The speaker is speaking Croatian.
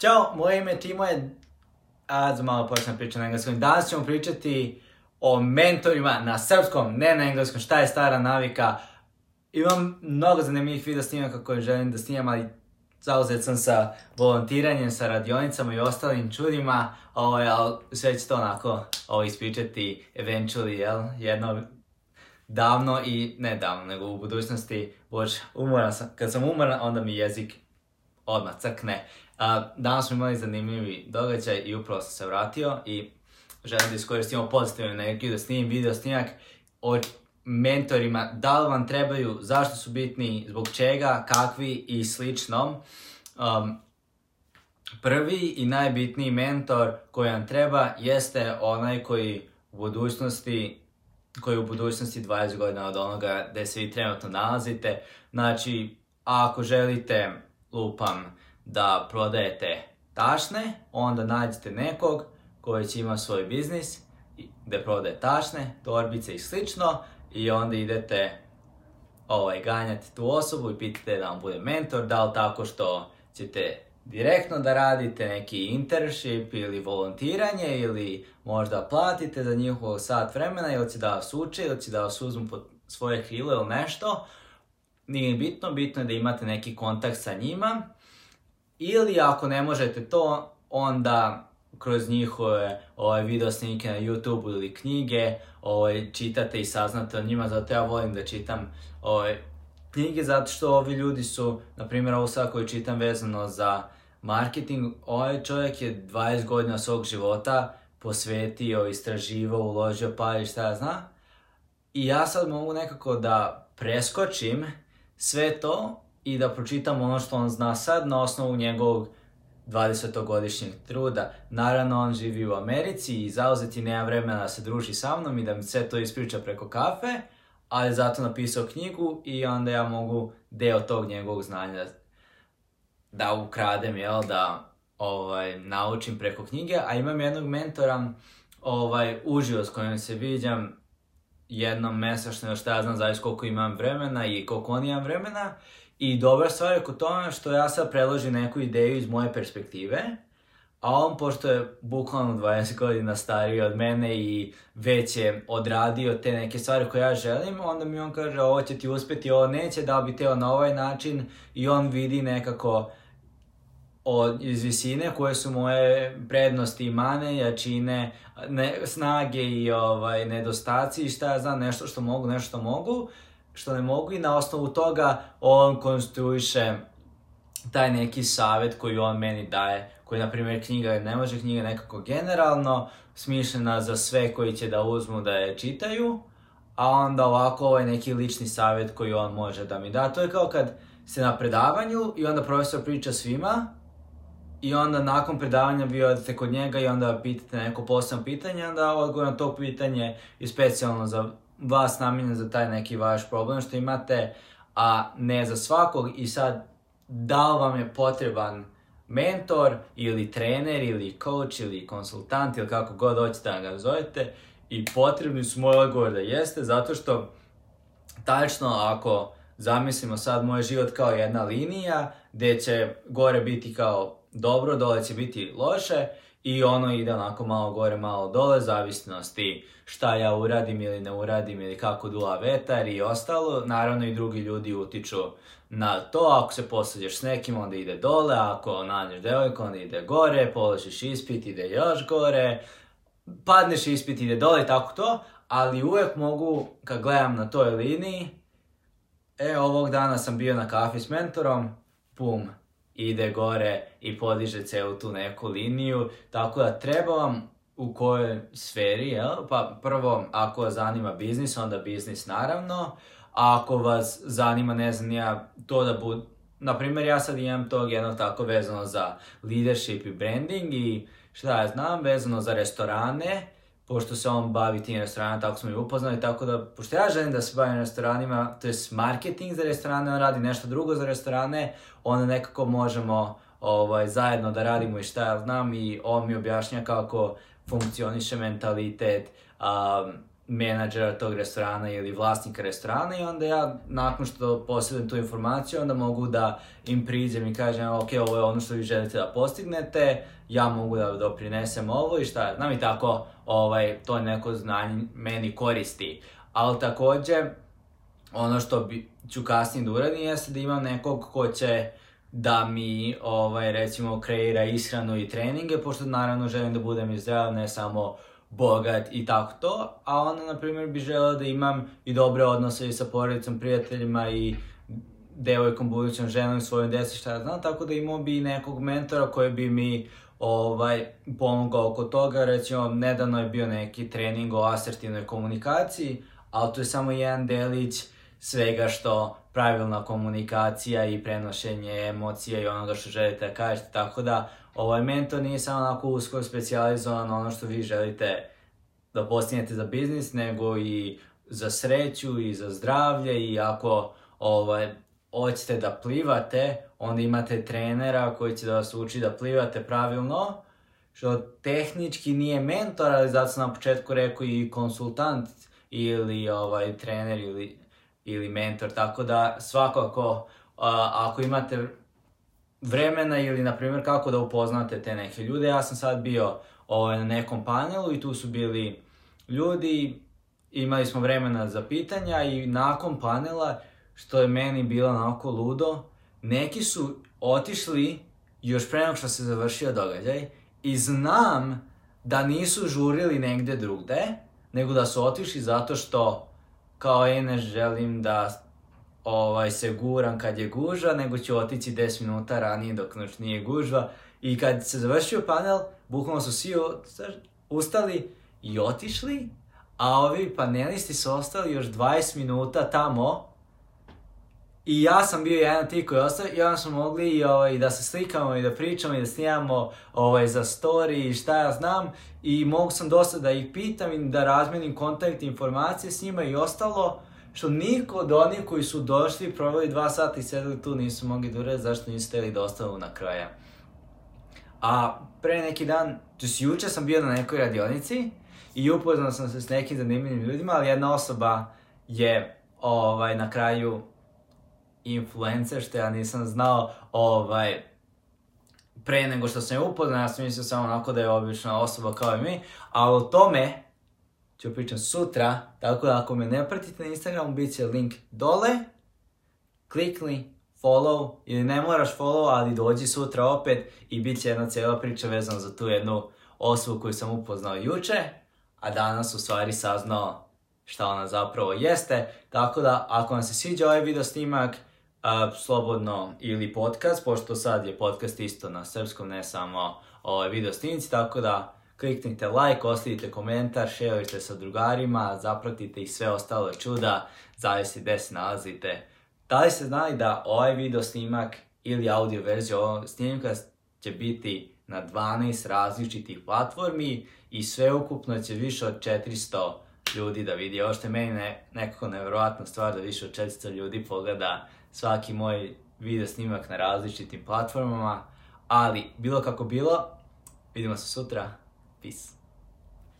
Ćao, moje ime Timo je... A, za malo počnem pričati na engleskom. Danas ćemo pričati o mentorima na srpskom, ne na engleskom. Šta je stara navika? Imam mnogo zanimljivih video snimaka koje želim da snimam, ali zauzet sam sa volontiranjem, sa radionicama i ostalim čudima, ovaj, ali sve ću to onako ovaj, ispričati eventually, jel? Jedno davno i, ne davno, nego u budućnosti, bože, umoran sam. Kad sam umoran, onda mi jezik odmah crkne. A, danas smo imali zanimljivi događaj i upravo sam se vratio i želim da iskoristimo pozitivnu energiju, da snimim video snimak o mentorima, da li vam trebaju, zašto su bitni, zbog čega, kakvi i slično. Um, prvi i najbitniji mentor koji vam treba jeste onaj koji u budućnosti koji u budućnosti 20 godina od onoga gdje se vi trenutno nalazite. Znači, ako želite, lupam, da prodajete tašne, onda nađete nekog koji će ima svoj biznis gdje prodaje tašne, torbice i slično i onda idete ovaj, ganjati tu osobu i pitate da vam bude mentor, da li tako što ćete direktno da radite neki internship ili volontiranje ili možda platite za njihov sat vremena ili će da vas uče ili će da vas uzmu pod svoje krilo ili nešto. Nije bitno, bitno je da imate neki kontakt sa njima ili ako ne možete to, onda kroz njihove ovaj, video snimke na YouTube ili knjige ovaj, čitate i saznate o njima, zato ja volim da čitam ovaj, knjige, zato što ovi ljudi su, na primjer ovo sad koju čitam vezano za marketing, ovaj čovjek je 20 godina svog života posvetio, istraživao, uložio pa i šta ja zna. I ja sad mogu nekako da preskočim sve to i da pročitam ono što on zna sad na osnovu njegovog 20-godišnjeg truda. Naravno, on živi u Americi i zauzeti nema vremena da se druži sa mnom i da mi sve to ispriča preko kafe, ali zato napisao knjigu i onda ja mogu deo tog njegovog znanja da ukradem, jel, da ovaj, naučim preko knjige, a imam jednog mentora ovaj, uživo s kojim se viđam jednom mesečno, šta ja znam, zavis koliko imam vremena i koliko on imam vremena i dobra stvar je kod tome što ja sad predložim neku ideju iz moje perspektive, a on, pošto je bukvalno 20 godina stariji od mene i već je odradio te neke stvari koje ja želim, onda mi on kaže ovo će ti uspjeti, ovo neće, da bi teo na ovaj način. I on vidi nekako od, iz visine koje su moje prednosti i mane, jačine, ne, snage i ovaj, nedostaci i šta ja znam, nešto što mogu, nešto što mogu što ne mogu i na osnovu toga on konstruiše taj neki savjet koji on meni daje, koji na primjer knjiga ne može knjiga nekako generalno, smišljena za sve koji će da uzmu da je čitaju, a onda ovako ovaj neki lični savjet koji on može da mi da. To je kao kad ste na predavanju i onda profesor priča svima i onda nakon predavanja vi odete kod njega i onda pitate neko posebno pitanje, onda odgovor na to pitanje je specijalno za vas namijenjen za taj neki vaš problem što imate, a ne za svakog i sad da li vam je potreban mentor ili trener ili coach ili konsultant ili kako god hoćete da ga zovete i potrebni su moj odgovor da jeste zato što tačno ako zamislimo sad moj život kao jedna linija gdje će gore biti kao dobro, dole će biti loše i ono ide onako malo gore, malo dole, zavisnosti šta ja uradim ili ne uradim ili kako duva vetar i ostalo. Naravno i drugi ljudi utiču na to, ako se posađeš s nekim onda ide dole, ako nađeš devojku onda ide gore, položiš ispit ide još gore, padneš ispit ide dole i tako to, ali uvijek mogu, kad gledam na toj liniji, e ovog dana sam bio na kafi s mentorom, pum, ide gore i podiže celu tu neku liniju, tako da treba vam u kojoj sferi, jel? Pa prvo, ako vas zanima biznis, onda biznis naravno, a ako vas zanima, ne znam ja, to da bude, na primjer ja sad imam tog jednog tako vezano za leadership i branding i šta ja znam, vezano za restorane, pošto se on bavi tim restoranima, tako smo i upoznali, tako da, pošto ja želim da se bavim restoranima, to je marketing za restorane, on radi nešto drugo za restorane, onda nekako možemo ovaj, zajedno da radimo i šta ja znam i on mi objašnja kako funkcioniše mentalitet, um, menadžera tog restorana ili vlasnika restorana i onda ja nakon što posjedujem tu informaciju onda mogu da im priđem i kažem ok, ovo je ono što vi želite da postignete, ja mogu da doprinesem ovo i šta, znam i tako, ovaj, to neko znanje meni koristi. Ali takođe, ono što bi, ću kasnije da uradim jeste da imam nekog ko će da mi, ovaj, recimo, kreira ishranu i treninge, pošto naravno želim da budem i zdrav, ne samo bogat i tako to, a onda, na primjer, bi želeo da imam i dobre odnose i sa porodicom, prijateljima i devojkom, budućom ženom i svojom djeci, šta ja znam, tako da imao bi i nekog mentora koji bi mi ovaj, pomogao oko toga, recimo, nedavno je bio neki trening o asertivnoj komunikaciji, ali to je samo jedan delić svega što pravilna komunikacija i prenošenje emocija i onoga što želite da kažete, tako da ovaj mentor nije samo onako usko specializovan ono što vi želite da postignete za biznis, nego i za sreću i za zdravlje i ako ovaj, hoćete da plivate, onda imate trenera koji će da vas uči da plivate pravilno, što tehnički nije mentor, ali zato sam na početku rekao i konsultant ili ovaj trener ili, ili mentor, tako da svakako ako imate vremena ili na primjer kako da upoznate te neke ljude, ja sam sad bio ovaj, na nekom panelu i tu su bili ljudi, imali smo vremena za pitanja i nakon panela, što je meni bilo onako ludo, neki su otišli još pre nego što se završio događaj i znam da nisu žurili negde drugde, nego da su otišli zato što kao je ne želim da ovaj, se guram kad je gužva, nego ću otići 10 minuta ranije dok noć nije gužva. I kad se završio panel, bukvalno su svi ustali i otišli, a ovi panelisti su ostali još 20 minuta tamo I ja sam bio jedan od tih koji ostao i onda smo mogli i, ovaj, da se slikamo i da pričamo i da snimamo ovaj, za story i šta ja znam. I mogu sam dosta da ih pitam i da razmenim kontakt informacije s njima i ostalo. Što niko od onih koji su došli, proveli dva sata i sedeli tu nisu mogli da urede zašto nisu hteli da ostanu na kraja. A pre neki dan, to juče sam bio na nekoj radionici i upoznao sam se s nekim zanimljivim ljudima, ali jedna osoba je ovaj, na kraju influencer, što ja nisam znao, ovaj, pre nego što sam je upoznao, ja sam mislio samo onako da je obična osoba kao i mi, a o tome ću pričam sutra, tako da ako me ne pratite na Instagramu, bit će link dole, klikni follow, ili ne moraš follow, ali dođi sutra opet i bit će jedna cijela priča vezana za tu jednu osobu koju sam upoznao juče, a danas u stvari saznao šta ona zapravo jeste, tako da ako vam se sviđa ovaj video snimak, a, slobodno ili podcast, pošto sad je podcast isto na srpskom, ne samo ovaj, video snimci, tako da kliknite like, ostavite komentar, šerujte sa drugarima, zapratite i sve ostalo čuda, zavisi gde se nalazite. Da li ste znali da ovaj video snimak ili audio verzija ovog snimka će biti na 12 različitih platformi i sve ukupno će više od 400 ljudi da vidi. Ovo što je meni ne, nekako nevjerojatna stvar da više od 400 ljudi pogleda svaki moj video snimak na različitim platformama, ali bilo kako bilo, vidimo se sutra, peace.